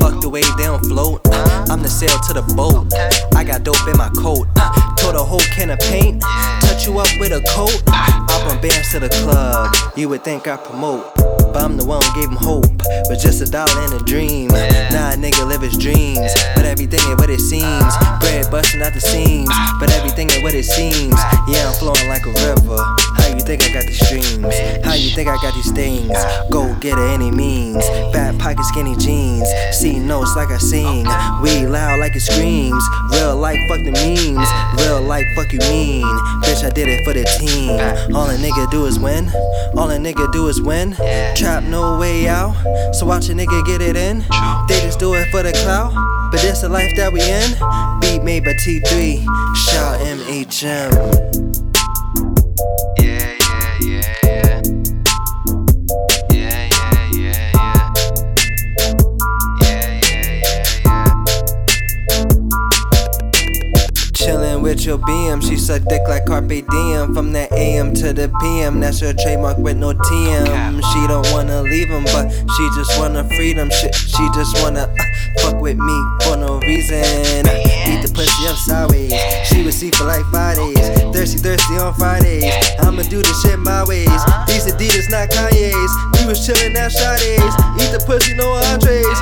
Fuck the way they don't float. Uh, I'm the sail to the boat. I got dope in my coat. Uh, Told a whole can of paint. Touch you up with a coat. Ah. Up on bands to the club. You would think I promote. But I'm the one who gave him hope. But just a dollar and a dream. Nah, a nigga live his dreams. But everything ain't what it seems. Uh-huh. Bread busting out the seams. Ah. But everything ain't what it seems. Yeah, I'm flowing like a river. Think I got these dreams? How you think I got these things? Go get it any means. Fat pocket, skinny jeans. See notes like I sing. We loud like it screams. Real like fuck the memes. Real like fuck you mean. Bitch, I did it for the team. All a nigga do is win. All a nigga do is win. Trap no way out. So watch a nigga get it in. They just do it for the clout. But this the life that we in. Beat made by T3. Shout MHM. Yeah, Your BM, she suck dick like Carpe Diem. From the AM to the PM, that's her trademark with no TM. She don't wanna leave him, but she just wanna freedom. Shit, she just wanna uh, fuck with me for no reason. Eat the pussy up sideways. She would see for like five days. Thirsty, thirsty on Fridays. I'ma do the shit my ways. These Adidas, not Kanye's. We was chillin' at Sade's. Eat the pussy, no entrees.